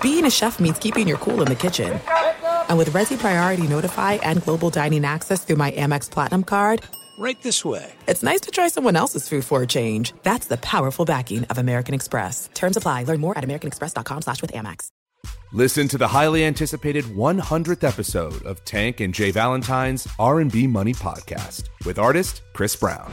Being a chef means keeping your cool in the kitchen. And with Resi Priority Notify and Global Dining Access through my Amex Platinum card, Right this way. it's nice to try someone else's food for a change. That's the powerful backing of American Express. Terms apply. Learn more at americanexpress.com slash with Amex. Listen to the highly anticipated 100th episode of Tank and Jay Valentine's R&B Money podcast with artist Chris Brown.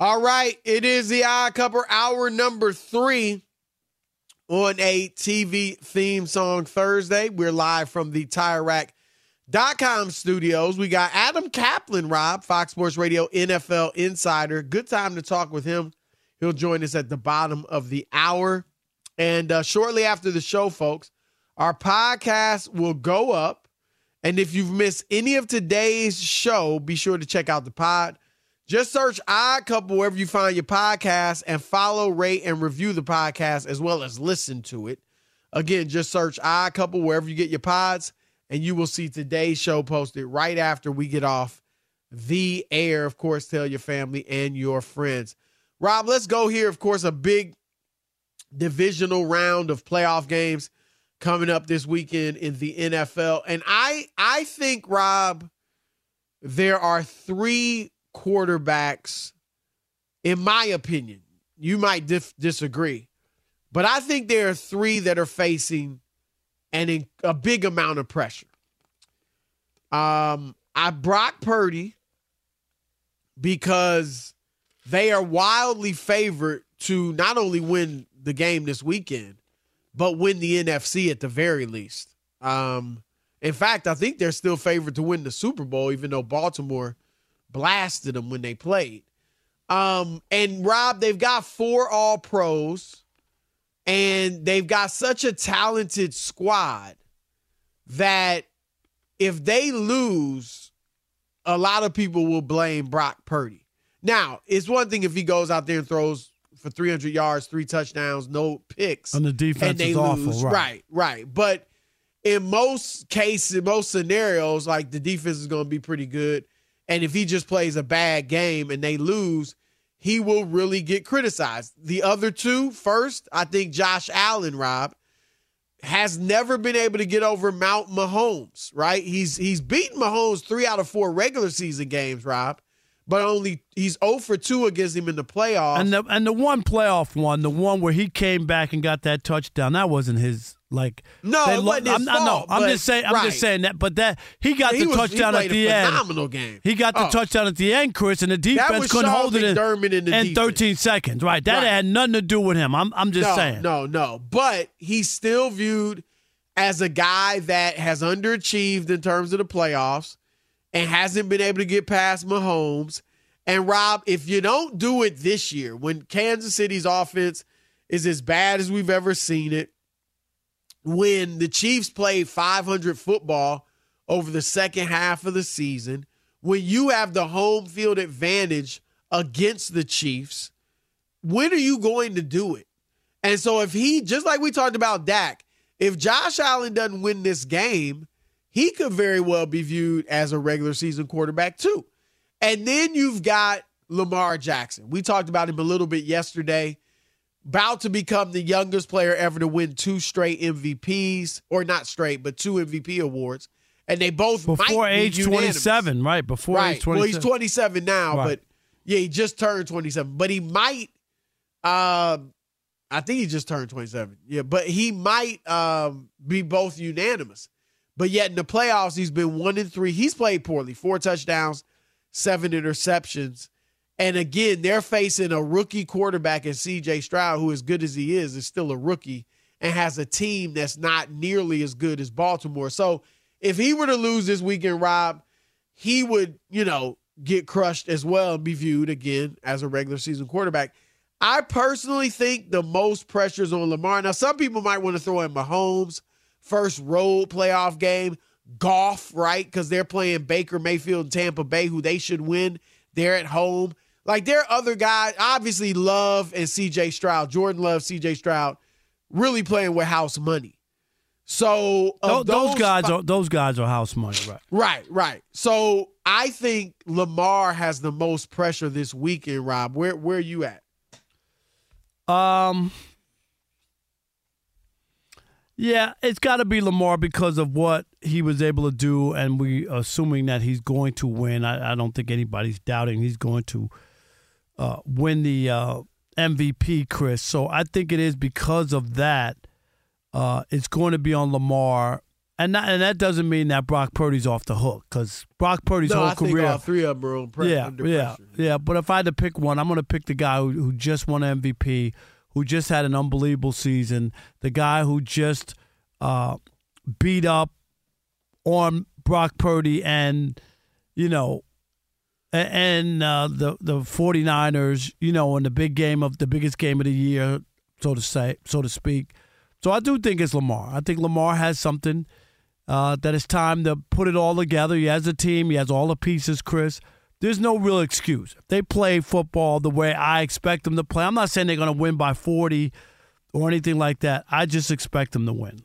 All right, it is the Odd Couple hour number three on a TV theme song Thursday. We're live from the TireRack.com studios. We got Adam Caplan, Rob, Fox Sports Radio NFL Insider. Good time to talk with him. He'll join us at the bottom of the hour. And uh, shortly after the show, folks, our podcast will go up. And if you've missed any of today's show, be sure to check out the pod. Just search Odd Couple wherever you find your podcast and follow, rate, and review the podcast as well as listen to it. Again, just search Odd Couple wherever you get your pods, and you will see today's show posted right after we get off the air. Of course, tell your family and your friends. Rob, let's go here. Of course, a big divisional round of playoff games coming up this weekend in the NFL. And I I think, Rob, there are three quarterbacks, in my opinion. You might dif- disagree, but I think there are three that are facing an in- a big amount of pressure. Um, I Brock Purdy because they are wildly favored to not only win the game this weekend, but win the NFC at the very least. Um, in fact, I think they're still favored to win the Super Bowl, even though Baltimore blasted them when they played. Um, and Rob, they've got four All Pros, and they've got such a talented squad that if they lose, a lot of people will blame Brock Purdy. Now, it's one thing if he goes out there and throws for 300 yards, three touchdowns, no picks, And the defense and they is awful, lose. right. right, right. But in most cases, most scenarios, like the defense is going to be pretty good. And if he just plays a bad game and they lose, he will really get criticized. The other two, first, I think Josh Allen, Rob, has never been able to get over Mount Mahomes, right? He's he's beaten Mahomes three out of four regular season games, Rob, but only he's 0 for 2 against him in the playoffs. And the and the one playoff one, the one where he came back and got that touchdown, that wasn't his like. No, they it wasn't his I'm, fault, I'm just saying. I'm right. just saying that. But that he got He the he touchdown at the end. phenomenal game. He got the Oh. touchdown at the end, Chris, and the defense couldn't Sean hold it in, in in 13 seconds. Right. That Right. had nothing to do with him. I'm I'm just no, saying. No, no. But he's still viewed as a guy that has underachieved in terms of the playoffs and hasn't been able to get past Mahomes. And Rob, if you don't do it this year, when Kansas City's offense is as bad as we've ever seen it, when the Chiefs played 500 football over the second half of the season, when you have the home field advantage against the Chiefs, when are you going to do it? And so if he, just like we talked about Dak, if Josh Allen doesn't win this game, he could very well be viewed as a regular season quarterback too. And then you've got Lamar Jackson. We talked about him a little bit yesterday. About to become the youngest player ever to win two straight MVPs, or not straight, but two MVP awards. And they both Before be age unanimous. 27, right? Before right. age 27. Well, he's 27 now, Right. but yeah, he just turned 27. But he might, um, I think he just turned 27. Yeah, but he might um, be both unanimous. But yet in the playoffs, he's been one in three. He's played poorly, four touchdowns, seven interceptions. And again, they're facing a rookie quarterback in CJ Stroud, who, as good as he is, is still a rookie and has a team that's not nearly as good as Baltimore. So if he were to lose this weekend, Rob, he would, you know, get crushed as well and be viewed again as a regular season quarterback. I personally think the most pressure is on Lamar. Now, some people might want to throw in Mahomes, first road playoff game, golf, right? Because they're playing Baker Mayfield and Tampa Bay, who they should win. They're at home. Like there are other guys, obviously Love and CJ Stroud, Jordan Love, CJ Stroud, really playing with house money. So Tho- of those, guys fi- are those guys are house money, right? Right, right. So I think Lamar has the most pressure this weekend, Rob. Where where are you at? Um. Yeah, it's got to be Lamar because of what he was able to do, and we assuming that he's going to win. I, I don't think anybody's doubting he's going to uh, win the uh, MVP, Chris. So I think it is because of that. Uh, it's going to be on Lamar, and that, and that doesn't mean that Brock Purdy's off the hook because Brock Purdy's no, whole I think career. all three of them are pre- yeah, yeah, yeah. But if I had to pick one, I'm going to pick the guy who, who just won MVP, who just had an unbelievable season, the guy who just uh, beat up on Brock Purdy and, you know, and uh, the the 49ers, you know, in the big game of the biggest game of the year, so to say, so to speak. So I do think it's Lamar. I think Lamar has something uh, that it's time to put it all together. He has a team. He has all the pieces, Chris. There's no real excuse. If they play football the way I expect them to play, I'm not saying they're going to win by 40 or anything like that. I just expect them to win.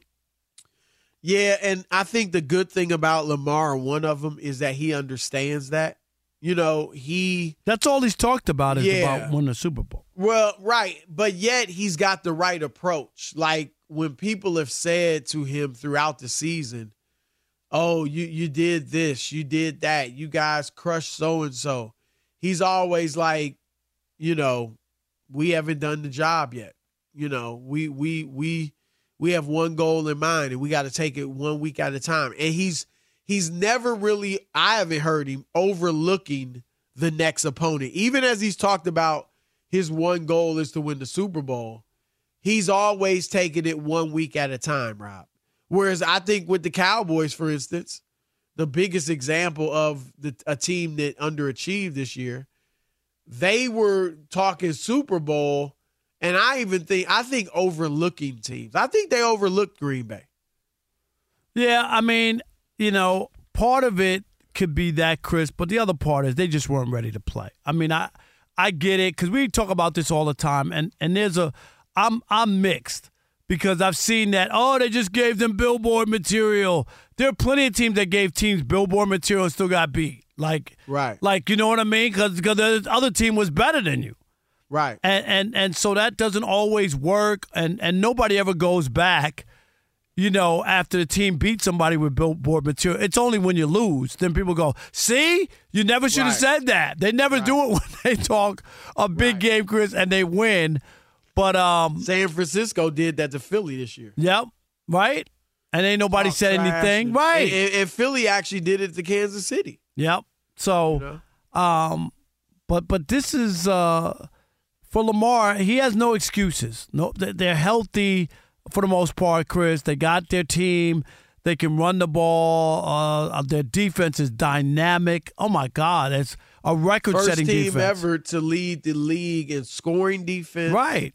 Yeah, and I think the good thing about Lamar, one of them, is that he understands that. You know, he That's all he's talked about is Yeah. about winning the Super Bowl. Well, right, but yet he's got the right approach. Like when people have said to him throughout the season, "Oh, you you did this, you did that, you guys crushed so and so." He's always like, you know, we haven't done the job yet. You know, we we we we have one goal in mind and we got to take it one week at a time. And he's he's never really I haven't heard him overlooking the next opponent. Even as he's talked about his one goal is to win the Super Bowl, he's always taking it one week at a time, Rob. Whereas I think with the Cowboys, for instance, the biggest example of the, a team that underachieved this year, they were talking Super Bowl, and I even think I think overlooking teams. I think they overlooked Green Bay. Yeah, I mean, you know, part of it could be that, Chris, but the other part is they just weren't ready to play. I mean, I I get it because we talk about this all the time, and and there's a I'm I'm mixed because I've seen that oh they just gave them billboard material. There are plenty of teams that gave teams billboard material and still got beat. Like Right. like you know what I mean? Because the other team was better than you. Right. and and and so that doesn't always work and and nobody ever goes back you know after the team beat somebody with billboard material it's only when you lose then people go see you never should have Right. said that they never do it when they talk a big Right. game chris and they win but um San Francisco did that to Philly this year. yep right and ain't nobody Talk said anything right And, and Philly actually did it to Kansas City. Yep. So, You know? um, but but this is uh for Lamar. He has no excuses. No, they're healthy for the most part. Chris, they got their team. They can run the ball. Uh, their defense is dynamic. Oh my God, it's a record-setting team defense. ever to lead the league in scoring defense, Right.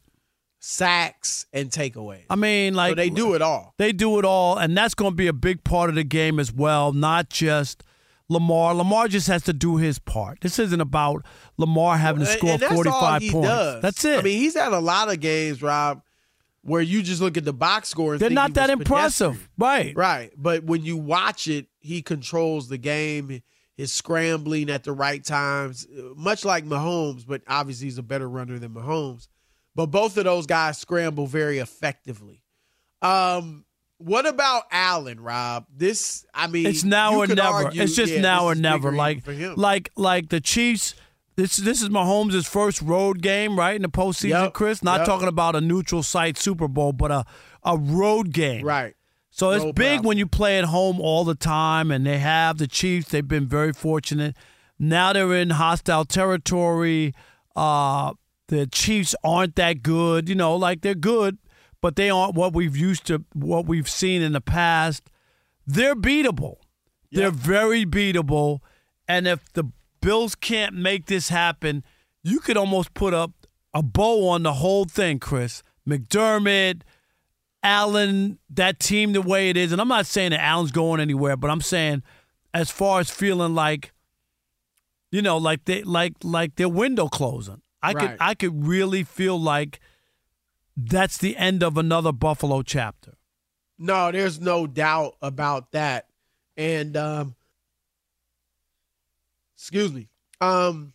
sacks, and takeaways. I mean, like so they do it all. They do it all, and that's going to be a big part of the game as well. Not just Lamar. Lamar just has to do his part. This isn't about Lamar having to score and that's all forty-five he points. does. That's it. I mean, he's had a lot of games, Rob, where you just look at the box score. They're not that impressive, pedestrian. right? Right. But when you watch it, he controls the game. his scrambling at the right times, much like Mahomes, but obviously he's a better runner than Mahomes. But both of those guys scramble very effectively. Um, what about Allen, Rob? This, I mean, It's now or never. argue, it's just yeah, now or never. Like like like the Chiefs. This this is Mahomes' first road game, right in the postseason, Yep, Chris. Not yep. talking about a neutral site Super Bowl, but a a road game. right. So it's Road big problem. when you play at home all the time, and they have the Chiefs. They've been very fortunate. Now they're in hostile territory. Uh, the Chiefs aren't that good, you know, like they're good, but they aren't what we've used to, what we've seen in the past. They're beatable. They're very beatable, and if the Bills can't make this happen, you could almost put up a bow on the whole thing, Chris. McDermott, Allen, that team the way it is, and I'm not saying that Allen's going anywhere, but I'm saying as far as feeling like, you know, like they like like their window closing. I Right. could I could really feel like that's the end of another Buffalo chapter. No, there's no doubt about that. And um excuse me. Um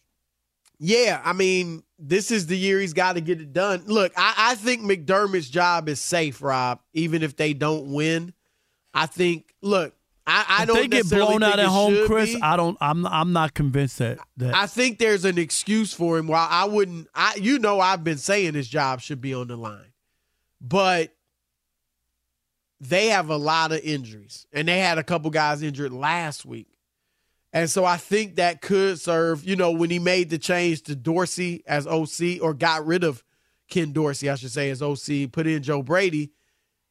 yeah, I mean, this is the year he's got to get it done. Look, I, I think McDermott's job is safe, Rob, even if they don't win. I think look, I, I if don't they get blown out at home, Chris, be. I don't. I'm. I'm not convinced that. that I think there's an excuse for him. While I wouldn't, I you know I've been saying his job should be on the line, but they have a lot of injuries, and they had a couple guys injured last week, and so I think that could serve. You know, when he made the change to Dorsey as OC, or got rid of Ken Dorsey, I should say, as OC, put in Joe Brady.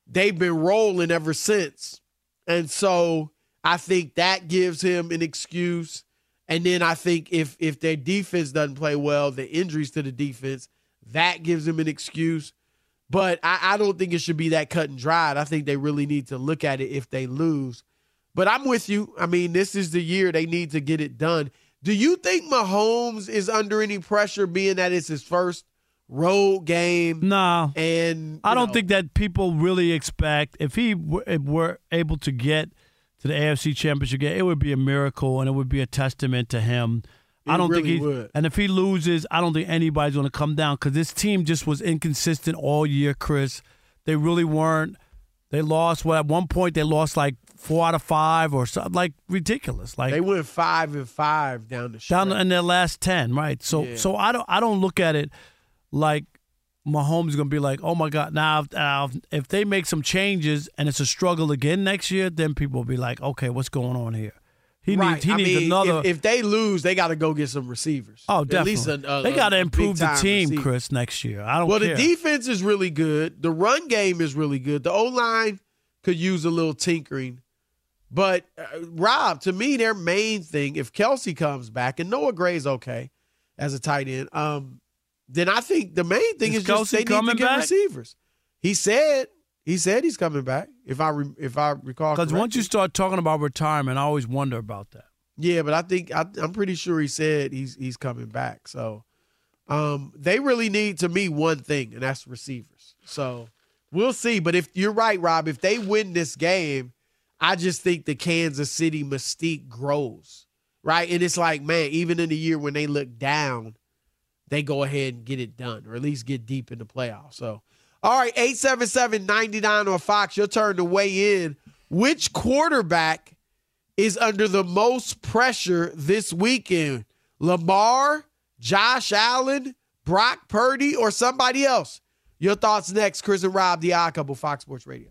They've been rolling ever since, and so I think that gives him an excuse. And then I think if if their defense doesn't play well, the injuries to the defense, that gives them an excuse. But I, I don't think it should be that cut and dried. I think they really need to look at it if they lose. But I'm with you. I mean, this is the year they need to get it done. Do you think Mahomes is under any pressure being that it's his first road game? no. And I don't know, think that people really expect if he were, if were able to get to the AFC Championship game, it would be a miracle and it would be a testament to him. I don't really think he would. and if he loses, I don't think anybody's going to come down because this team just was inconsistent all year, Chris. They really weren't. They lost. Well, at one point they lost like four out of five or something like ridiculous. Like they went five and five down the down in their last ten, right? So Yeah. so I don't I don't look at it like Mahomes is gonna be like, oh my god, now, now if they make some changes and it's a struggle again next year, then people will be like, okay, what's going on here? He right. needs he I needs mean, another. If, if they lose, they got to go get some receivers. oh, At definitely. least uh, a, a, they got to improve the team, receiver. Chris, next year. I don't care. Well, care. the defense is really good. The run game is really good. The O line could use a little tinkering. But uh, Rob, to me, their main thing, if Kelce comes back and Noah Gray's okay as a tight end, um, then I think the main thing Is is, just they need to get back? receivers. He said he said he's coming back. If I re, if I recall, Because once you start talking about retirement, I always wonder about that. Yeah, but I think I, I'm pretty sure he said he's he's coming back. So um, they really need to me one thing, and that's receivers. So we'll see. But if you're right, Rob, if they win this game, I just think the Kansas City mystique grows, right? And it's like, man, even in the year when they look down, they go ahead and get it done, or at least get deep in the playoffs. So, all right, 877-99 on Fox, your turn to weigh in. Which quarterback is under the most pressure this weekend? Lamar, Josh Allen, Brock Purdy, or somebody else? Your thoughts next. Chris and Rob, the Odd Couple, Fox Sports Radio.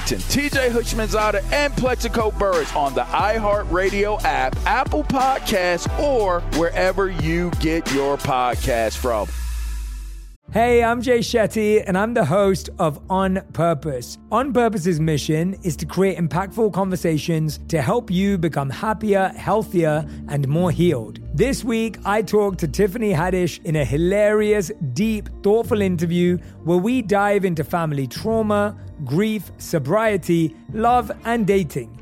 TJ Houshmandzadeh, and Plaxico Burress on the iHeartRadio app, Apple Podcasts, or wherever you get your podcast from. Hey, I'm Jay Shetty, and I'm the host of On Purpose. On Purpose's mission is to create impactful conversations to help you become happier, healthier, and more healed. This week, I talked to Tiffany Haddish in a hilarious, deep, thoughtful interview where we dive into family trauma, grief, sobriety, love, and dating.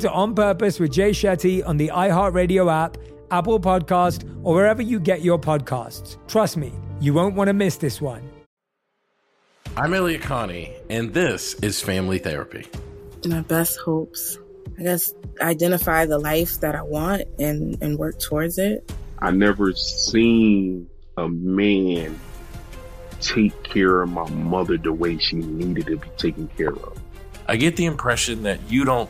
to On Purpose with Jay Shetty on the iHeartRadio app, Apple Podcast, or wherever you get your podcasts. Trust me, you won't want to miss this one. I'm Elliott Connie, and this is Family Therapy. My best hopes. I guess identify the life that I want and, and work towards it. I never seen a man take care of my mother the way she needed to be taken care of. I get the impression that you don't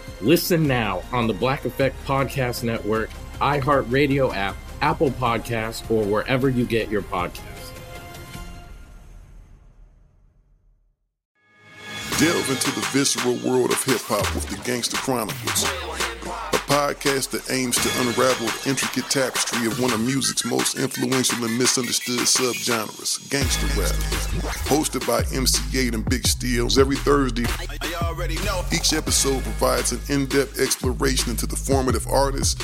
Listen now on the Black Effect Podcast Network, iHeartRadio app, Apple Podcasts, or wherever you get your podcasts. Delve into the visceral world of hip hop with the Gangster Chronicles, podcast that aims to unravel the intricate tapestry of one of music's most influential and misunderstood subgenres, gangster rap. Hosted by MC Eiht and Big Steels every Thursday. Each episode provides an in-depth exploration into the formative artists,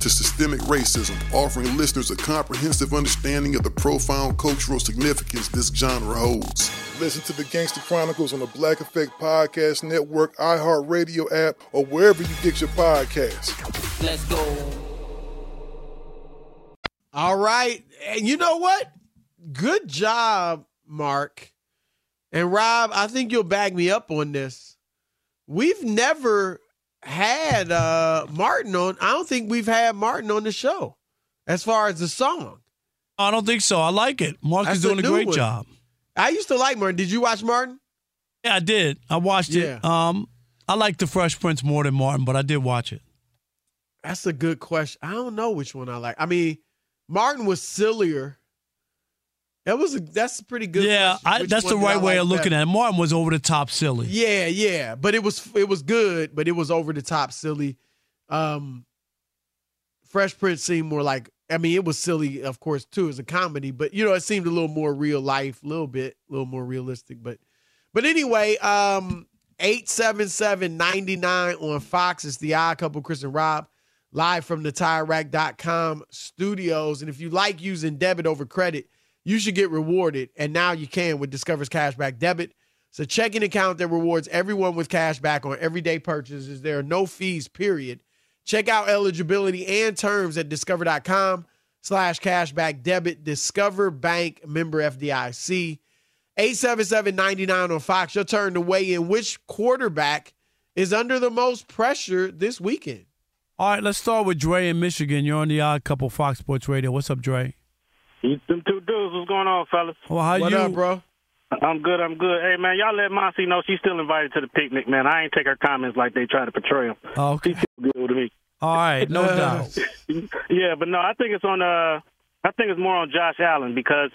to systemic racism, offering listeners a comprehensive understanding of the profound cultural significance this genre holds. Listen to the Gangster Chronicles on the Black Effect Podcast Network, iHeartRadio app, or wherever you get your podcasts. Let's go. All right. And you know what? Good job, Mark. And Rob, I think you'll back me up on this. We've never had uh Martin on. I don't think we've had Martin on the show as far as the song. I don't think so. I like it. Mark That's is doing a great one. job. I used to like Martin. Did you watch Martin? Yeah, I did. I watched it. Um, I like the Fresh Prince more than Martin, but I did watch it. That's a good question. I don't know which one I like. I mean, Martin was sillier. That was a, that's a pretty good. yeah. I, that's the right way like of looking better? at it. Martin was over the top silly. Yeah, yeah, but it was it was good, but it was over the top silly. Um Fresh Prince seemed more like I mean, it was silly, of course, too, as a comedy, but you know, it seemed a little more real life, a little bit, a little more realistic. But but anyway, um 877-99 on Fox. It's the odd couple, Chris and Rob, live from the TireRack.com studios. And if you like using debit over credit, you should get rewarded. And now you can with Discover's Cashback Debit. It's a checking account that rewards everyone with cash back on everyday purchases. There are no fees, period. Check out eligibility and terms at discover.com slash cashback debit. Discover Bank member FDIC. 877-99 on Fox. Your turn to weigh in. Which quarterback is under the most pressure this weekend? All right, let's start with Dre in Michigan. You're on the Odd Couple Fox Sports Radio. What's up, Dre? You, them two dudes, what's going on, fellas? Well, how What you? up, bro? I'm good. I'm good. Hey, man, y'all let Monty know she's still invited to the picnic, man. I ain't take her comments like they try to portray them. Oh, okay. She's still good with me. All right, no doubt. yeah, but no, I think it's on. Uh, I think it's more on Josh Allen because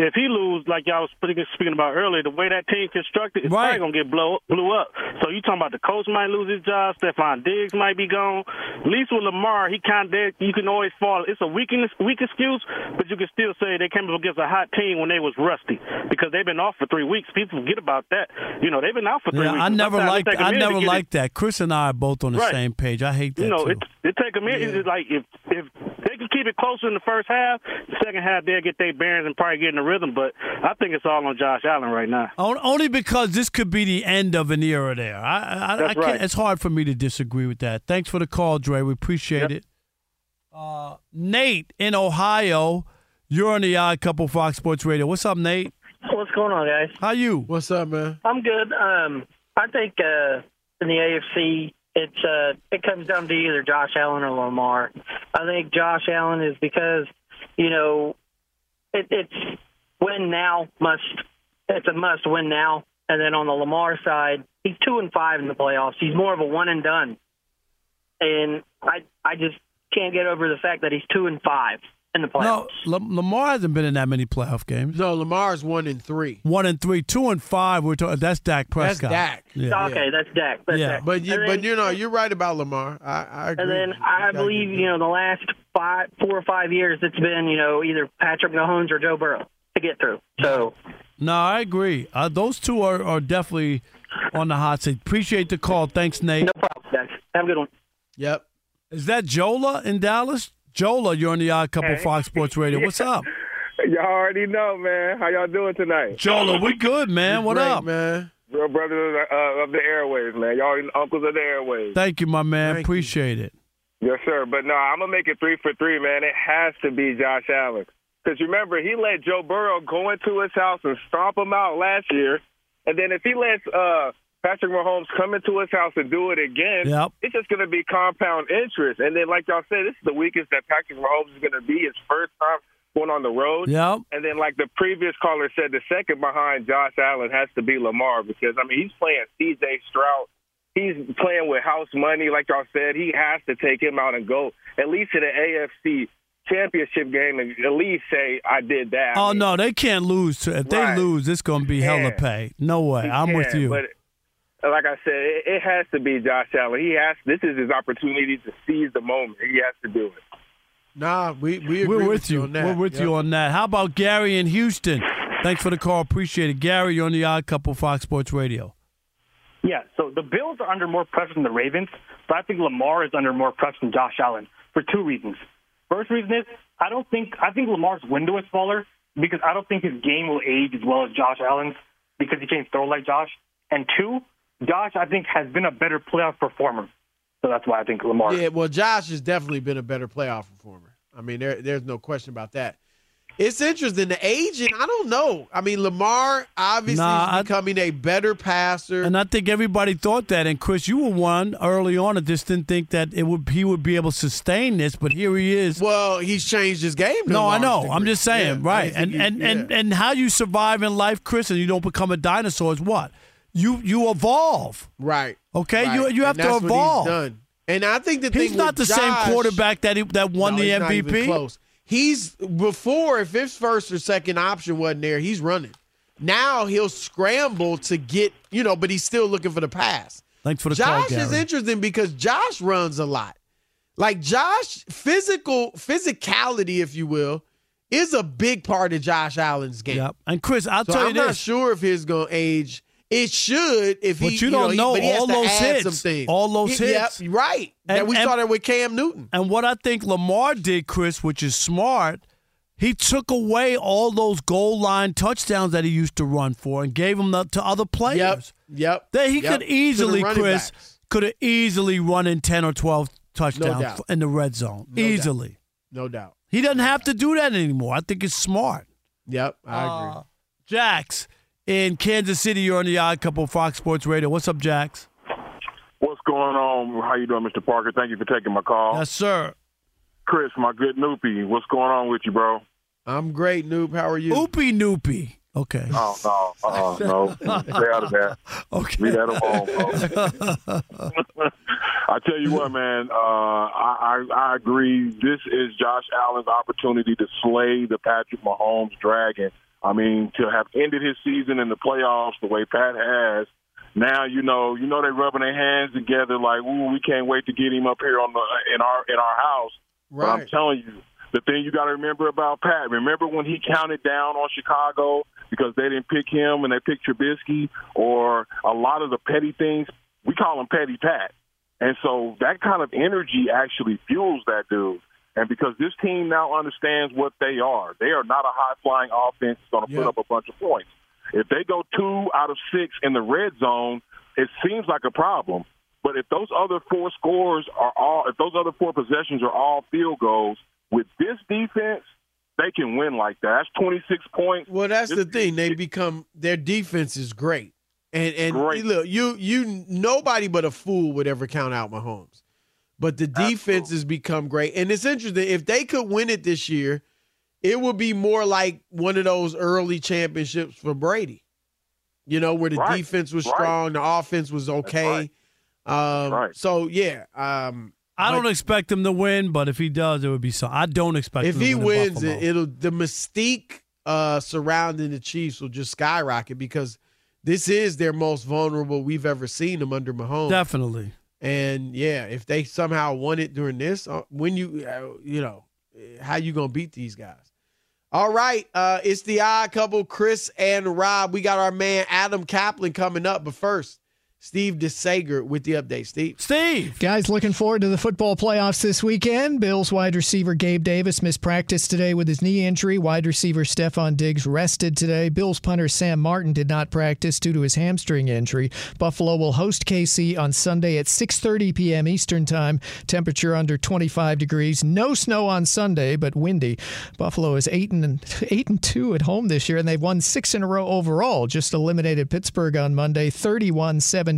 if he lose, like y'all was speaking, speaking about earlier, the way that team constructed, it's Right. probably gonna get blow blew up. So you talking about the coach might lose his job, Stefon Diggs might be gone. At least with Lamar, he kind of you can always fall. It's a weak weak excuse, but you can still say they came up against a hot team when they was rusty because they've been off for three weeks. People forget about that. You know, they've been out for three Yeah, weeks. I never liked. I never liked that. Chris and I are both on the Right. same page. I hate that you know, too. it it take a minute. It's like if if they can keep it closer in the first half, the second half they'll get their bearings and probably get in the rhythm. But I think it's all on Josh Allen right now. Only because this could be the end of an era there. I, I, I That's can't, right. It's hard for me to disagree with that. Thanks for the call, Dre. We appreciate it. Uh, Nate in Ohio, you're on the Odd Couple Fox Sports Radio. What's up, Nate? What's going on, guys? How you? What's up, man? I'm good. Um, I think uh, in the AFC, it's uh, it comes down to either Josh Allen or Lamar. I think Josh Allen is because you know it, it's win now must. It's a must win now. And then on the Lamar side, he's two and five in the playoffs. He's more of a one and done. And I I just can't get over the fact that he's two and five in the playoffs. No, Lam- Lamar hasn't been in that many playoff games. No, Lamar's one and three. One and three, two and five. We're talking. That's Dak Prescott. That's Prescott. Dak. Yeah. Okay, that's Dak. That's Yeah. Dak. But you, And but you know, you're right about Lamar. I, I agree. And then. I believe, you know, the last five, four or five years, it's been, you know, either Patrick Mahomes or Joe Burrow to get through. So, No, I agree. Uh, those two are, are definitely on the hot seat. Appreciate the call. Thanks, Nate. no problem, guys. Have a good one. Yep. Is that Jola in Dallas? Jola, you're on the Odd Couple Hey. Fox Sports Radio. What's up? Y'all already know, man. How y'all doing tonight? Jola, we good, man. What Great, up? man? Real brothers of the, uh, of the airways, man. Y'all uncles of the airways. Thank you, my man. Thank you. Appreciate it. Yes, sir. But no, I'm gonna make it three for three, man. It has to be Josh Allen because remember he let Joe Burrow go into his house and stomp him out last year, and then if he lets uh, Patrick Mahomes come into his house and do it again, Yep. it's just gonna be compound interest. And then, like y'all said, this is the weakest that Patrick Mahomes is gonna be his first time going on the road. Yep. And then, like the previous caller said, the second behind Josh Allen has to be Lamar because I mean he's playing C.J. Stroud. He's playing with house money, like y'all said. He has to take him out and go at least to the AFC Championship game and at least say I did that. Oh no, they can't lose. To, if Right. they lose, it's going to be hella pay. No way. He I'm with you. But like I said, it, it has to be Josh Allen. He has. This is his opportunity to seize the moment. He has to do it. Nah, we we agree We're with you. on that. We're with Yep. you on that. How about Gary in Houston? Thanks for the call. Appreciate it. Gary, you're on the Odd Couple Fox Sports Radio. Yeah, so the Bills are under more pressure than the Ravens, but I think Lamar is under more pressure than Josh Allen for two reasons. First reason is I don't think I think Lamar's window is smaller because I don't think his game will age as well as Josh Allen's because he can't throw like Josh. And two, Josh I think has been a better playoff performer, so that's why I think Lamar. Yeah, well, Josh has definitely been a better playoff performer. I mean, there, there's no question about that. It's interesting. The aging, I don't know. I mean, Lamar obviously Nah, is becoming a better passer. And I think everybody thought that. And Chris, you were one early on that just didn't think that it would he would be able to sustain this, but here he is. Well, he's changed his game. No, I know. degree. I'm just saying, Yeah, right? think And he- and, and and how you survive in life, Chris, and you don't become a dinosaur is what you you evolve. Right. Okay, right. you you have to evolve. And I think the He's thing not the with same quarterback that he, that won No, the he's not MVP. He's before if his first or second option wasn't there, he's running. Now he'll scramble to get, you know, but he's still looking for the pass. Thanks for the call, Josh is interesting because Josh runs a lot. Like Josh, physical physicality, if you will, is a big part of Josh Allen's game. Yep. And Chris, I'll so tell you I'm not sure if he's gonna age. It should if But he. you don't know, know he, but all those hits. All those He- hits. Yep, right. And- And, we and- saw that with Cam Newton. And what I think Lamar did, Chris, which is smart, he took away all those goal line touchdowns that he used to run for and gave them to other players. Yep. That he Yep. could easily, Chris, backs. could have easily run in 10 or 12 touchdowns doubt. in the red zone. No doubt. easily. No doubt. He doesn't have to do that anymore. I think it's smart. Yep, I agree. Uh, Jax in Kansas City, you're on the Odd Couple Fox Sports Radio. What's up, Jax? What's going on? How you doing, Mr. Parker? Thank you for taking my call. Yes, sir. Chris, my good Noopy, what's going on with you, bro? I'm great, Noob. How are you? Oopie noopy. Okay. Oh no, uh, no, stay out of that. Okay. Leave that alone, bro. I tell you what, man. Uh, I, I I agree. This is Josh Allen's opportunity to slay the Patrick Mahomes dragon. I mean, to have ended his season in the playoffs the way Pat has. Now you know, you know they're rubbing their hands together like, "Ooh, we can't wait to get him up here on the in our in our house." But I'm telling you, the thing you got to remember about Pat. Remember when he counted down on Chicago because they didn't pick him and they picked Trubisky, or a lot of the petty things. We call him Petty Pat, and so that kind of energy actually fuels that dude. And because this team now understands what they are, they are not a high flying offense that's going to Yeah. put up a bunch of points. If they go two out of six in the red zone, it seems like a problem. But if those other four scores are all, if those other four possessions are all field goals, with this defense, they can win like that. That's 26 points. Well, that's the thing. They become their defense is great, and and Great. look, you you nobody but a fool would ever count out Mahomes, but the defense has become great, and it's interesting. If they could win it this year, it would be more like one of those early championships for Brady. You know, where the Right. defense was Right. strong, the offense was okay. Right. Um, So yeah, um, I don't expect him to win, but if he does, it would be so. I don't expect if him to he win wins it, it'll the mystique uh, surrounding the Chiefs will just skyrocket because this is their most vulnerable we've ever seen them under Mahomes. Definitely. And yeah, if they somehow won it during this, uh, when you uh, you know how you gonna beat these guys? All right, uh, it's the odd couple, Chris and Rob. We got our man Adam Caplan coming up, but first, Steve DeSager with the update. Steve. Steve. Guys, looking forward to the football playoffs this weekend. Bills wide receiver Gabe Davis missed practice today with his knee injury. Wide receiver Stefon Diggs rested today. Bills punter Sam Martin did not practice due to his hamstring injury. Buffalo will host KC on Sunday at 6:30 p.m. Eastern Time. Temperature under 25 degrees. No snow on Sunday, but windy. Buffalo is 8 and 8 and 2 at home this year and they've won 6 in a row overall. Just eliminated Pittsburgh on Monday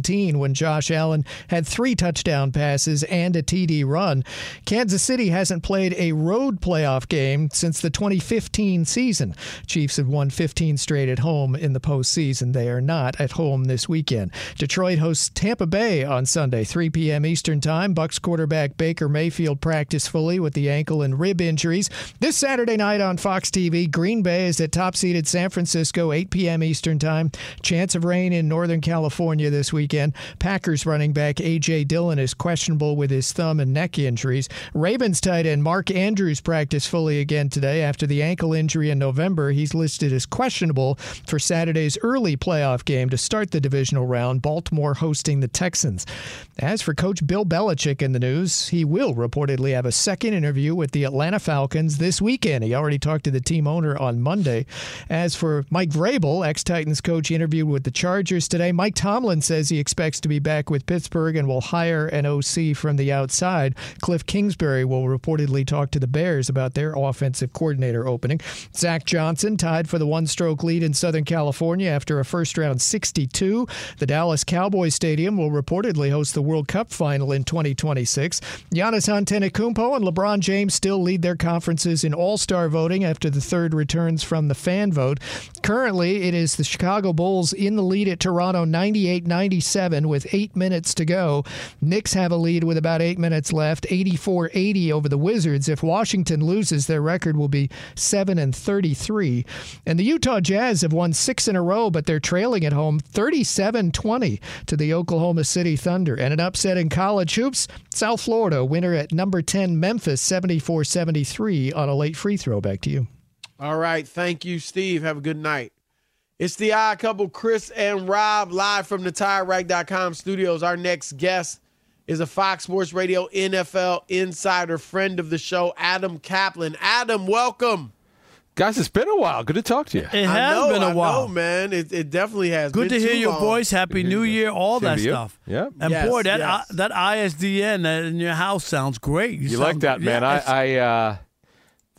31-17 when Josh Allen had 3 touchdown passes and a TD run. Kansas City hasn't played a road playoff game since the 2015 season. Chiefs have won 15 straight at home in the postseason. They are not at home this weekend. Detroit hosts Tampa Bay on Sunday, 3 p.m. Eastern Time. Bucs quarterback Baker Mayfield practiced fully with the ankle and rib injuries. This Saturday night on Fox TV, Green Bay is at top-seeded San Francisco, 8 p.m. Eastern Time. Chance of rain in Northern California this weekend. Packers running back A.J. Dillon is questionable with his thumb and neck injuries. Ravens tight end Mark Andrews practiced fully again today after the ankle injury in November. He's listed as questionable for Saturday's early playoff game to start the divisional round, Baltimore hosting the Texans. As for coach Bill Belichick in the news, he will reportedly have a second interview with the Atlanta Falcons this weekend. He already talked to the team owner on Monday. As for Mike Vrabel, ex-Titans coach interviewed with the Chargers today. Mike Tomlin says he expects to be back with Pittsburgh and will hire an OC from the outside. Cliff Kingsbury will reportedly talk to the Bears about their offensive coordinator opening. Zach Johnson tied for the one-stroke lead in Southern California after a first-round 62. The Dallas Cowboys Stadium will reportedly host the World Cup final in 2026. Giannis Antetokounmpo and LeBron James still lead their conferences in All-Star voting after the third returns from the fan vote. Currently, it is the Chicago Bulls in the lead at Toronto 98-97 with 8 minutes to go. Knicks have a lead with about 8 minutes left, 84-80 over the Wizards. If Washington loses, their record will be 7 and 33. And the Utah Jazz have won 6 in a row, but they're trailing at home 37-20 to the Oklahoma City Thunder. And an upset in college hoops, South Florida winner at number 10 Memphis 74-73 on a late free throw. Back to you. All right. Thank you, Steve. Have a good night. It's the odd couple, Chris and Rob, live from the TireRack.com studios. Our next guest is a Fox Sports Radio NFL insider, friend of the show, Adam Caplan. Adam, welcome. Guys, it's been a while. Good to talk to you. It I has know, been a I while. know, man. It, it definitely has. Good been to hear too your long. voice. Happy New Year, all Same that stuff. Yeah. And Yes, boy, that yes. I, that ISDN in your house sounds great. You sound- like that, man? Yeah, I, I uh,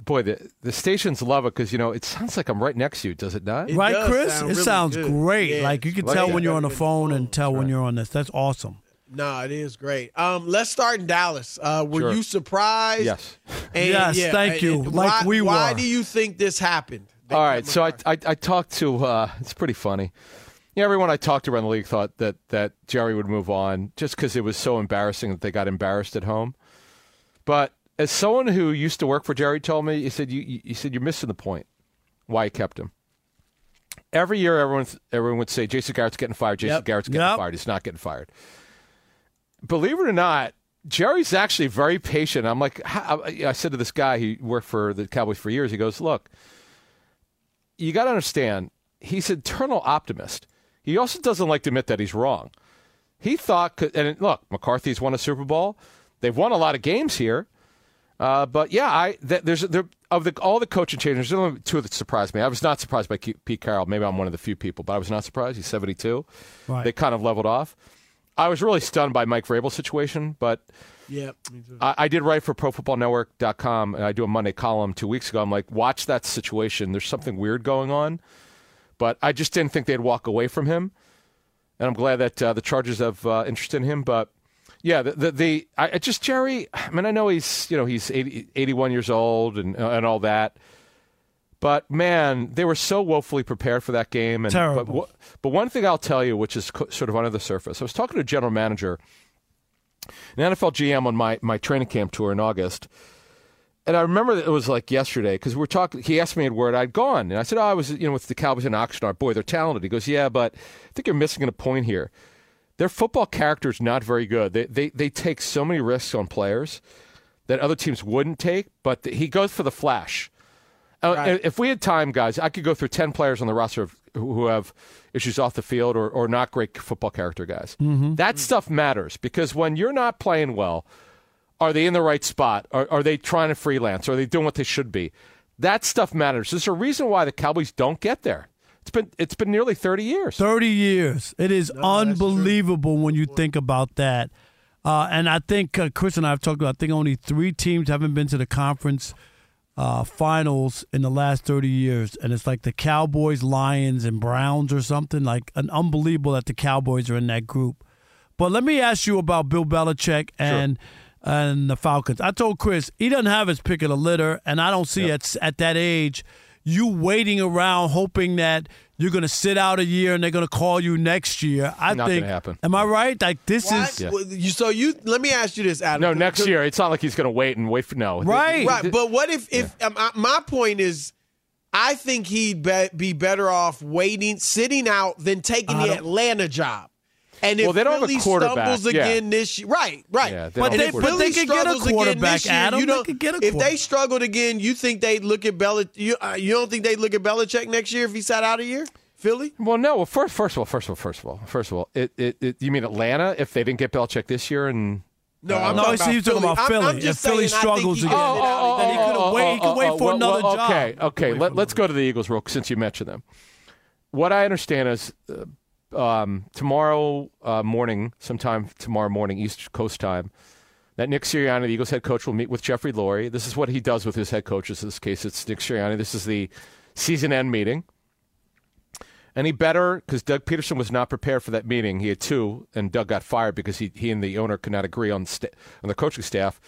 boy, the the stations love it because you know it sounds like I'm right next to you. Does it not? It right, does Chris? sound it really sounds good. great. Yeah. Like you can Like tell when you're on the phone and tell when you're on this. That's awesome. No, it is great. Um, let's start in Dallas. Uh, were Sure. you surprised? Yes. And, Yes, yeah, thank you. and Like why, we were. Why do you think this happened? All right, so I, I I talked to uh, it's pretty funny. Yeah, everyone I talked to around the league thought that that Jerry would move on just because it was so embarrassing that they got embarrassed at home. But as someone who used to work for Jerry told me, he said you you- he said you're missing the point. Why he kept him. Every year, everyone everyone would say Jason Garrett's getting fired. Jason Yep. Garrett's getting Yep. fired. He's not getting fired. Believe it or not, Jerry's actually very patient. I'm like, I said to this guy, he worked for the Cowboys for years. He goes, look, you got to understand, he's an eternal optimist. He also doesn't like to admit that he's wrong. He thought, and look, McCarthy's won a Super Bowl. They've won a lot of games here. Uh, but yeah, I th- there's there of the all the coaching changes. There's only two that surprised me. I was not surprised by Ke- Pete Carroll. Maybe I'm one of the few people, but I was not surprised. He's 72. Right. They kind of leveled off. I was really stunned by Mike Vrabel's situation, but Yeah. I, I did write for ProFootballNetwork.com, and I do a Monday column two weeks ago. I'm like, watch that situation. There's something weird going on, but I just didn't think they'd walk away from him, and I'm glad that uh, the Chargers have uh, interest in him. But yeah, the the, the I, just Jerry. I mean, I know he's you know he's 80, 81 years old and uh, and all that. But man, they were so woefully prepared for that game. And, Terrible. But, but one thing I'll tell you, which is co- sort of under the surface, I was talking to a general manager an NFL GM on my, my training camp tour in August. And I remember that it was like yesterday because we were talking. He asked me where I'd gone, and I said, "Oh, I was, you know, with the Cowboys in Oxnard. Boy, they're talented." He goes, "Yeah, but I think you're missing a point here. Their football character is not very good. They they they take so many risks on players that other teams wouldn't take. But he goes for the flash. Uh, Right. If we had time, guys, I could go through ten players on the roster of, who have issues off the field or, or not great football character guys. That stuff matters because when you're not playing well, are they in the right spot? Are, are they trying to freelance? Are they doing what they should be? That stuff matters. There's a reason why the Cowboys don't get there. It's been it's been nearly 30 years. 30 years. It is unbelievable when you think about that. Uh, and I think uh, Chris and I have talked about. I think only three teams haven't been to the conference uh, finals in the last 30 years, and it's like the Cowboys, Lions, and Browns or something. Like an unbelievable that the Cowboys are in that group. But let me ask you about Bill Belichick and and the Falcons. I told Chris he doesn't have his pick of the litter, and I don't see at at that age you waiting around hoping that you're going to sit out a year and they're going to call you next year. I Not think. gonna happen. Am I right? Like this What? is Yeah. So you let me ask you this, Adam. No, next year. It's not like he's going to wait and wait for no. Right. Right, but what if if um, uh, my point is, I think he'd be, be better off waiting, sitting out than taking the Atlanta job. And if Well, they don't have a Philly quarterback, stumbles yeah. again this year, right, right. Yeah, they But they- have but they could get a struggles again quarterback, year, Adam. You They don't, could get a if they struggled again, you think they'd look at Belichick? You, uh, you don't think they'd look at Belichick next year if he sat out a year? Philly? Well, no. Well, first, first of all, first of all, first of all, first of all, it, it, it, you mean Atlanta? If they didn't get Belichick this year, and No, uh, I'm No, talking see, about he's talking Philly. about I'm- Philly. I'm just If Philly saying, struggles again. could sit out Then he again. could've wait- he could wait for well, another well, job. Okay, okay. Let, let's go to the Eagles real since you mentioned them. What I understand is uh, um, tomorrow uh, morning, sometime tomorrow morning, East Coast time, that Nick Sirianni, the Eagles head coach, will meet with Jeffrey Lurie. This is what he does with his head coaches. In this case, it's Nick Sirianni. This is the season end meeting. Any better, because Doug Pederson was not prepared for that meeting. He had two, and Doug got fired because he, he and the owner could not agree on, sta- on the coaching staff.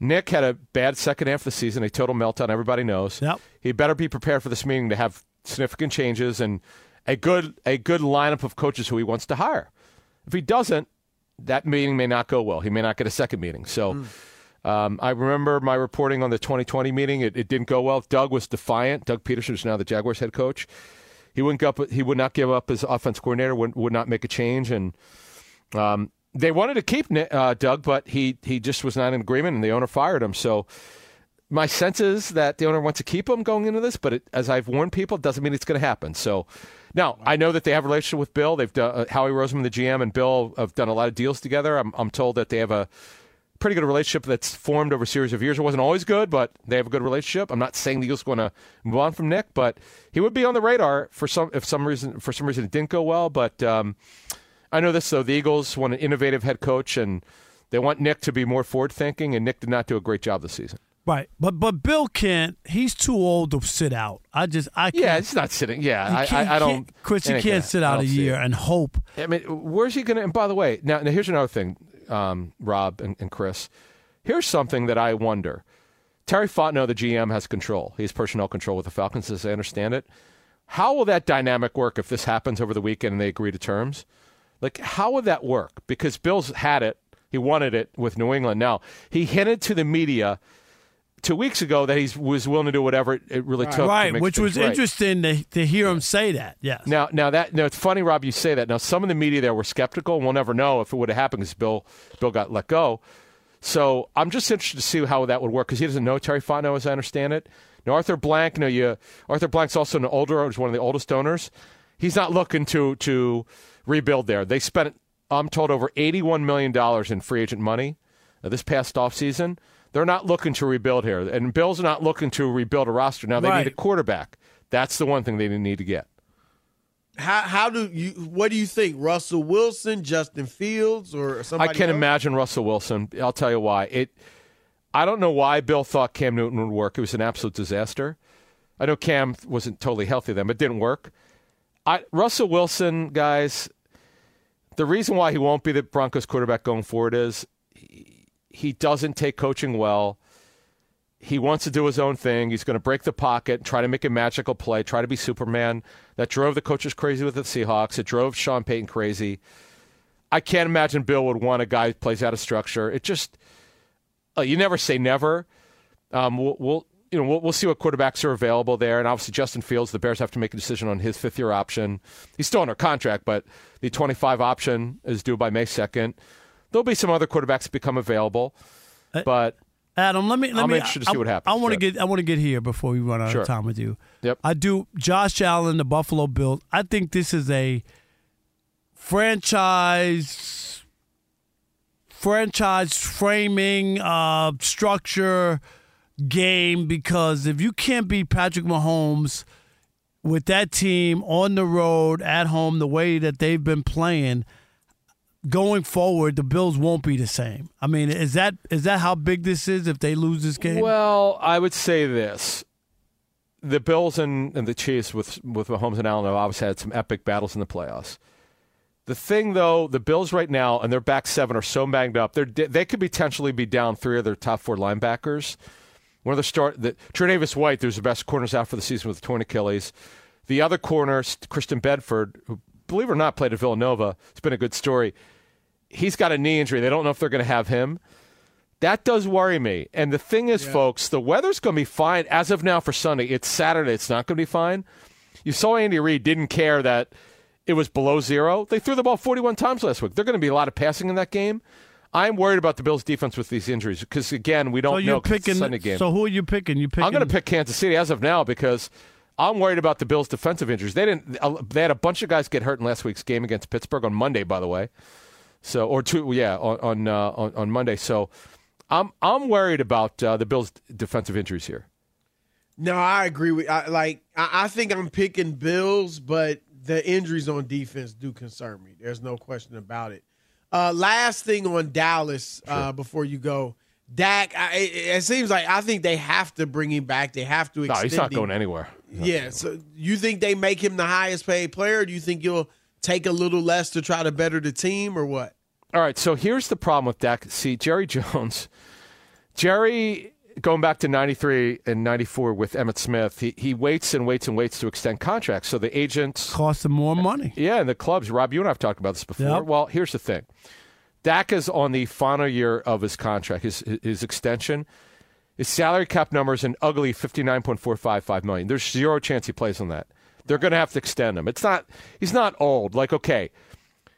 Nick had a bad second half of the season, a total meltdown. Everybody knows. Yep. He better be prepared for this meeting to have significant changes and a good a good lineup of coaches who he wants to hire. If he doesn't, that meeting may not go well. He may not get a second meeting. So. Um, I remember my reporting on the 2020 meeting. It, it didn't go well. Doug was defiant. Doug Pederson is now the Jaguars head coach. He wouldn't up, he would not give up his offense coordinator. Would, would not make a change, and um, they wanted to keep uh, Doug, but he he just was not in agreement, and the owner fired him. So my sense is that the owner wants to keep him going into this, but it, as I've warned people, it doesn't mean it's going to happen. So now I know that they have a relationship with Bill. They've done, uh, Howie Roseman, the GM, and Bill have done a lot of deals together. I'm, I'm told that they have a pretty good relationship that's formed over a series of years. It wasn't always good, but they have a good relationship. I'm not saying the Eagles going to move on from Nick, but he would be on the radar for some if some reason for some reason it didn't go well. But um, I know this though: the Eagles want an innovative head coach, and they want Nick to be more forward thinking. And Nick did not do a great job this season. Right, but but Bill can't. He's too old to sit out. I just I can't. Yeah, it's not sitting. Yeah, I, I, I don't. can't- Chris, you it ain't can't sit out a year and hope. I mean, where's he going to? And by the way, now, now here's another thing, um, Rob and, and Chris. Here's something that I wonder. Terry Fontenot, the GM, has control. He has personnel control with the Falcons, as I understand it. How will that dynamic work if this happens over the weekend and they agree to terms? Like, how would that work? Because Bill's had it. He wanted it with New England. Now, he hinted to the media two weeks ago that he was willing to do whatever it, it really took. right, make which was right. interesting to, to hear him say that. Yes. Now, now that now it's funny, Rob. You say that. Now, some of the media there were skeptical, and we'll never know if it would have happened because Bill Bill got let go. So I'm just interested to see how that would work because he doesn't know Terry Fontenot, as I understand it. Now, Arthur Blank, no, you Arthur Blank's also an older, he's one of the oldest owners. He's not looking to to rebuild there. They spent, I'm told, over 81 million dollars in free agent money uh, this past offseason. They're not looking to rebuild here, and Bill's are not looking to rebuild a roster. Now they Right. need a quarterback. That's the one thing they need to get. How how do you what do you think? Russell Wilson, Justin Fields, or somebody? I can't else? imagine Russell Wilson. I'll tell you why. It. I don't know why Bill thought Cam Newton would work. It was an absolute disaster. I know Cam wasn't totally healthy then, but it didn't work. I, Russell Wilson, guys, the reason why he won't be the Broncos quarterback going forward is he, he doesn't take coaching well. He wants to do his own thing. He's going to break the pocket, try to make a magical play, try to be Superman. That drove the coaches crazy with the Seahawks. It drove Sean Payton crazy. I can't imagine Bill would want a guy who plays out of structure. It just uh, you never say never. Um, we'll, we'll you know we'll, we'll see what quarterbacks are available there, and obviously Justin Fields. The Bears have to make a decision on his fifth year option. He's still under contract, but the twenty five option is due by May second. There'll be some other quarterbacks become available, but Adam, let me. Let I'm me, interested to see what happens. I want to get. I want to get here before we run out Sure. of time with you. Yep. I do. Josh Allen, the Buffalo Bills. I think this is a franchise, franchise framing uh, structure game because if you can't beat Patrick Mahomes with that team on the road at home the way that they've been playing going forward the bills won't be the same i mean is that is that how big this is if they lose this game Well, I would say this: the Bills and, and the Chiefs with with Mahomes and Allen have obviously had some epic battles in the playoffs. The thing, though, the Bills right now and their back seven are so banged up. They they could potentially be down three of their top four linebackers. One of the start that Tre'Davious White, who's the best corners out for the season with torn Achilles. The other corner, Christian Benford, who believe it or not played at Villanova. It's been a good story. He's got a knee injury. They don't know if they're going to have him. That does worry me. And the thing is, folks, the weather's going to be fine as of now for Sunday. It's Saturday. It's not going to be fine. You saw Andy Reid didn't care that it was below zero. They threw the ball 41 times last week. There're going to be a lot of passing in that game. I'm worried about the Bills' defense with these injuries because, again, we don't so know. you're 'cause it's a picking Sunday game. so who are you picking you picking I'm going to pick Kansas City as of now because I'm worried about the Bills' defensive injuries. They didn't. They had a bunch of guys get hurt in last week's game against Pittsburgh on Monday, by the way. So or two, yeah, on on uh, on, on Monday. So I'm I'm worried about uh, the Bills' defensive injuries here. No, I agree with. I, like, I, I think I'm picking Bills, but the injuries on defense do concern me. There's no question about it. Uh, last thing on Dallas uh, before you go, Dak. I, it, it seems like I think they have to bring him back. They have to. No, he's not him. going anywhere. Yeah. So you think they make him the highest paid player? Or do you think you'll take a little less to try to better the team, or what? All right, so here's the problem with Dak. See, Jerry Jones, Jerry, going back to 93 and 94 with Emmitt Smith, he, he waits and waits and waits to extend contracts. So the agents. cost them more money Yeah, and the clubs. Rob, you and I have talked about this before. Yep. Well, here's the thing Dak is on the final year of his contract, his, his extension. His salary cap number is an ugly 59.455 million. There's zero chance he plays on that. They're going to have to extend him. It's not, he's not old. Like, okay,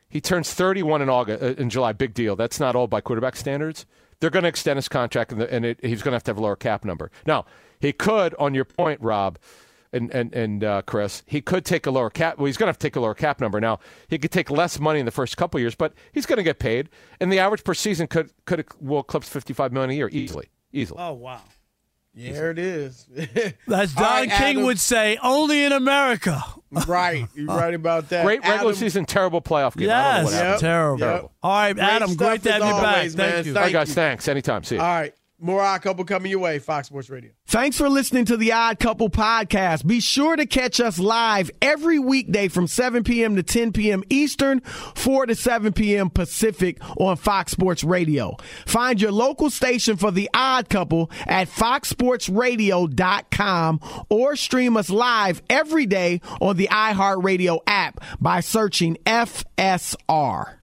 he turns 31 in August, uh, in July. Big deal. That's not old by quarterback standards. They're going to extend his contract, and, the, and it, he's going to have to have a lower cap number. Now, he could, on your point, Rob, and and and uh, Chris, he could take a lower cap. Well, he's going to have to take a lower cap number. Now, he could take less money in the first couple years, but he's going to get paid, and the average per season could could will eclipse 55 million a year easily, easily. oh wow Yeah, there it is. as don right, king Adam. would say only in america Right, you're right about that. Great regular Adam- season, terrible playoff game. I don't know yes what happened. terrible Terrible. all right Great adam great to have you back man. thank you All right, guys. you. Thanks. Anytime. See you. All right. More Odd Couple coming your way, Fox Sports Radio. Thanks for listening to the Odd Couple podcast. Be sure to catch us live every weekday from 7 p.m. to 10 p.m. Eastern, 4 to 7 p.m. Pacific on Fox Sports Radio. Find your local station for the Odd Couple at foxsportsradio.com or stream us live every day on the iHeartRadio app by searching FSR.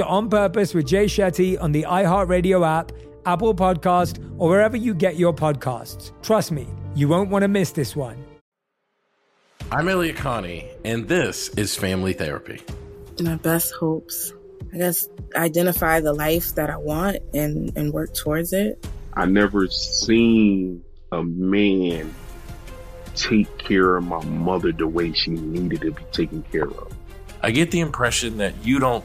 to On Purpose with Jay Shetty on the iHeartRadio app, Apple Podcast, or wherever you get your podcasts. Trust me, you won't want to miss this one. I'm Elliott Connie, and this is Family Therapy. My best hopes. I guess identify the life that I want and, and work towards it. I never seen a man take care of my mother the way she needed to be taken care of. I get the impression that you don't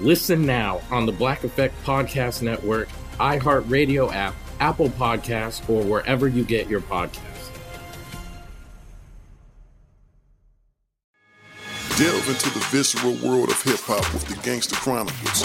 Listen now on the Black Effect Podcast Network, iHeartRadio app, Apple Podcasts, or wherever you get your podcasts. Delve into the visceral world of hip hop with the Gangster Chronicles,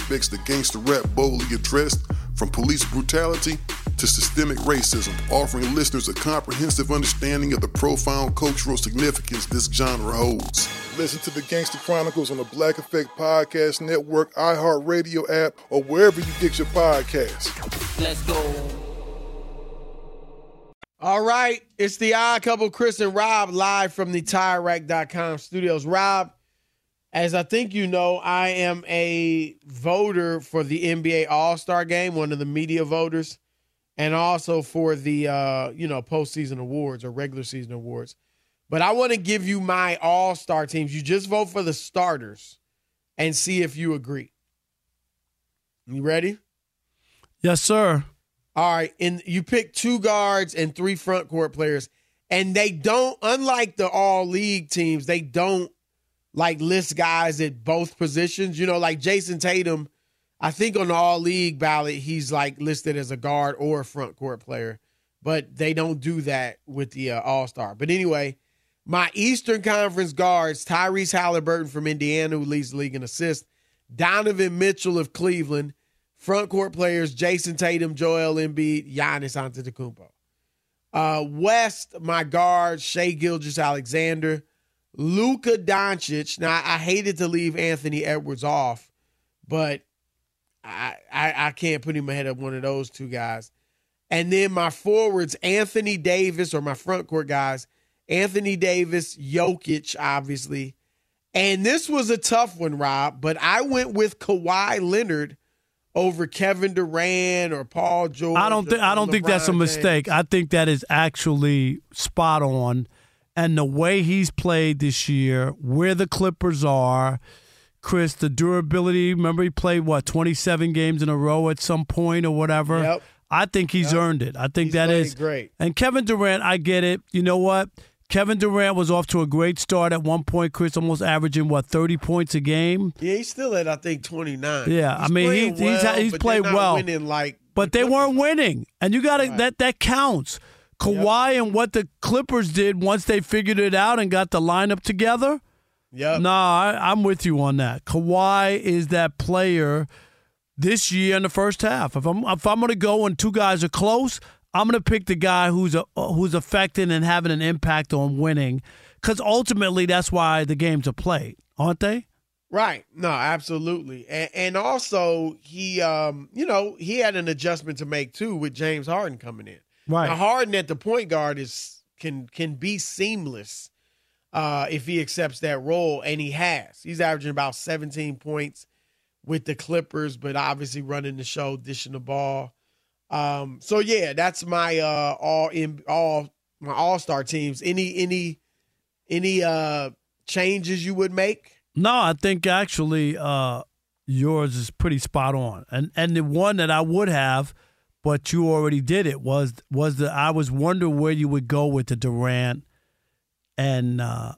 that gangster rap boldly addressed, from police brutality to systemic racism, offering listeners a comprehensive understanding of the profound cultural significance this genre holds. Listen to the Gangster Chronicles on the Black Effect Podcast Network, iHeartRadio app, or wherever you get your podcasts. Let's go. All right, it's the odd couple, Chris and Rob, live from the TireRack.com studios. Rob, as I think you know, I am a voter for the NBA All Star Game, one of the media voters, and also for the uh, you know postseason awards or regular season awards. But I want to give you my All Star teams. You just vote for the starters and see if you agree. You ready? Yes, sir. All right, and you pick two guards and three front court players, and they don't. Unlike the all league teams, they don't like list guys at both positions. You know, like Jayson Tatum. I think on the all league ballot, he's like listed as a guard or a front court player, but they don't do that with the uh, All Star. But anyway, my Eastern Conference guards: Tyrese Halliburton from Indiana, who leads the league in assists, Donovan Mitchell of Cleveland. Front court players: Jayson Tatum, Joel Embiid, Giannis Antetokounmpo. Uh, West, my guard: Shai Gilgeous-Alexander, Luka Doncic. Now, I hated to leave Anthony Edwards off, but I, I I can't put him ahead of one of those two guys. And then my forwards: Anthony Davis, or my front court guys: Anthony Davis, Jokic, obviously. And this was a tough one, Rob, but I went with Kawhi Leonard over Kevin Durant or Paul George. I don't think I don't think that's a LeBron mistake. I think that is actually spot on. And the way he's played this year, where the Clippers are, Chris, the durability. Remember, he played what twenty seven games in a row at some point or whatever. Yep. I think he's earned it. I think He's that is great. And Kevin Durant, I get it. You know what? Kevin Durant was off to a great start at one point. Chris almost averaging what thirty points a game. Yeah, he's still at I think 29. Yeah, I mean he's he's, well, he's but played well, Winning like, but they weren't winning, and you got to that that counts. Kawhi and what the Clippers did once they figured it out and got the lineup together. Yeah, No, I, I'm with you on that. Kawhi is that player this year in the first half. If I'm if I'm going to go and two guys are close, I'm going to pick the guy who's a, who's affecting and having an impact on winning, because ultimately that's why the games are played, aren't they? Right. No, absolutely. And, and also he um, you know, he had an adjustment to make too with James Harden coming in. Right. Now Harden at the point guard is can can be seamless uh if he accepts that role and he has. He's averaging about 17 points with the Clippers, but obviously running the show, dishing the ball. Um so yeah, that's my uh all in all my all-star teams. Any any any uh changes you would make? No, I think actually uh, yours is pretty spot on, and and the one that I would have, but you already did it was was the I was wondering where you would go with the Durant and uh,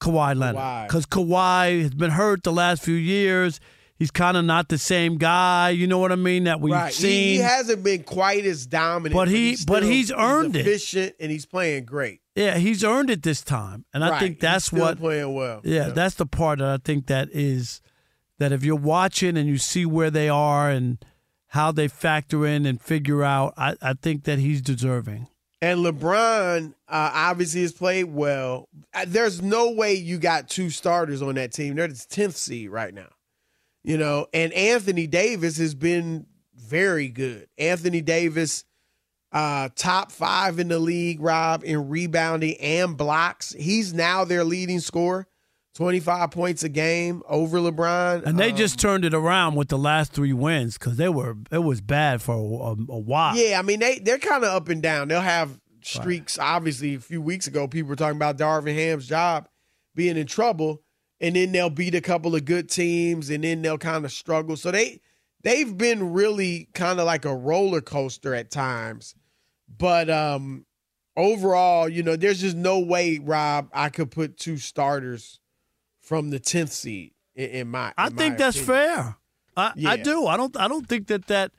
Kawhi Leonard because Kawhi has been hurt the last few years. He's kind of not the same guy. You know what I mean? That we've right. He- seen. He, hasn't been quite as dominant, But he- he's but still- he's earned it. efficient, and he's playing great. Yeah, he's earned it this time, and I Right. think He's that's still what playing well. Yeah, Yeah. that's the part that I think that is that if you're watching and you see where they are and how they factor in and figure out, I, I think that he's deserving. And LeBron uh, obviously has played well. Uh, There's no way you got two starters on that team. They're the tenth seed right now, you know. And Anthony Davis has been very good. Anthony Davis, uh, top five in the league, Rob, in rebounding and blocks. He's now their leading scorer, twenty five points a game over LeBron. And they Um, just turned it around with the last three wins because they were it was bad for a, a, a while. Yeah, I mean they they're kind of up and down. They'll have streaks. Obviously, a few weeks ago, people were talking about Darvin Ham's job being in trouble, and then they'll beat a couple of good teams, and then they'll kind of struggle. So they they've been really kind of like a roller coaster at times. But um overall, you know, there's just no way, Rob, I could put two starters from the tenth seed in, in my. I think that's opinion. fair. I, I do. I don't. I don't think that that.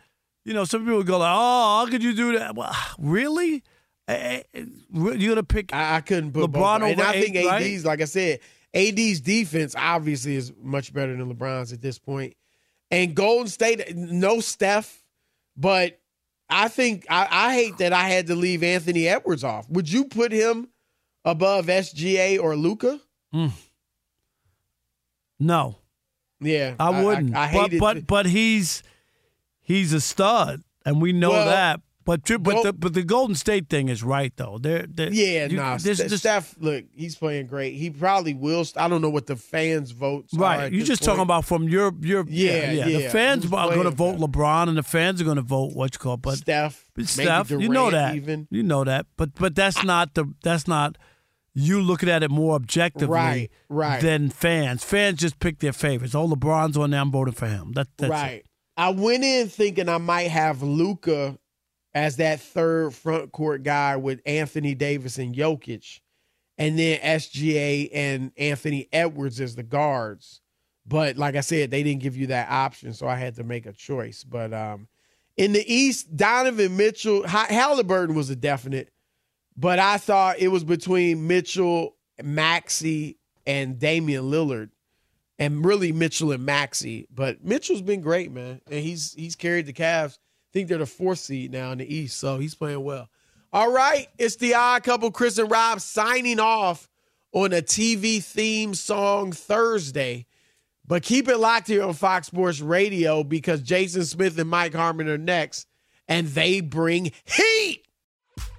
You know, some people go like, "Oh, how could you do that?" Well, really? You're gonna pick? I, I couldn't put LeBron over And I think AD's, right? like I said, AD's defense obviously is much better than LeBron's at this point. And Golden State, no Steph, but I think I, I hate that I had to leave Anthony Edwards off. Would you put him above SGA or Luka? Mm. No, Yeah, I wouldn't. I, I but hated but but he's he's a stud, and we know Well, that. But but the but the Golden State thing is right though. They're, they're Yeah, you- nah. this- this- Steph, look, he's playing great. He probably will. st- I don't know what the fans votes. are Right, you're just point. talking about from your your Yeah, yeah. yeah. The fans Who's are going to vote LeBron, and the fans are going to vote what you call, but Steph, but Steph, you know that, even. you know that, but but that's not the that's not you looking at it more objectively, Right, right. Than fans. Fans just pick their favorites. Oh, LeBron's on there, I'm voting for him. That, that's right. It. I went in thinking I might have Luka as that third front court guy with Anthony Davis and Jokic, and then SGA and Anthony Edwards as the guards. But like I said, they didn't give you that option, so I had to make a choice. But um, in the East, Donovan Mitchell, Halliburton was a definite, but I thought it was between Mitchell, Maxey, and Damian Lillard and really Mitchell and Maxey. But Mitchell's been great, man, and he's he's carried the Cavs. I think they're the fourth seed now in the East, so he's playing well. All right, it's the odd couple, Chris and Rob signing off on a TV theme song Thursday. But keep it locked here on Fox Sports Radio because Jason Smith and Mike Harmon are next, and they bring heat.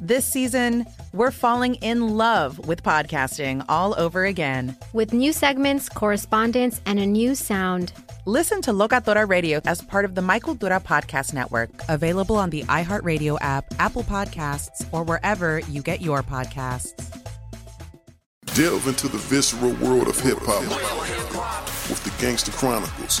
This season, we're falling in love with podcasting all over again. with new segments, correspondence, and a new sound. Listen to Locatora Radio as part of the My Cultura Podcast Network, available on the iHeartRadio app, Apple Podcasts, or wherever you get your podcasts. Delve into the visceral world of hip hop with the Gangster Chronicles,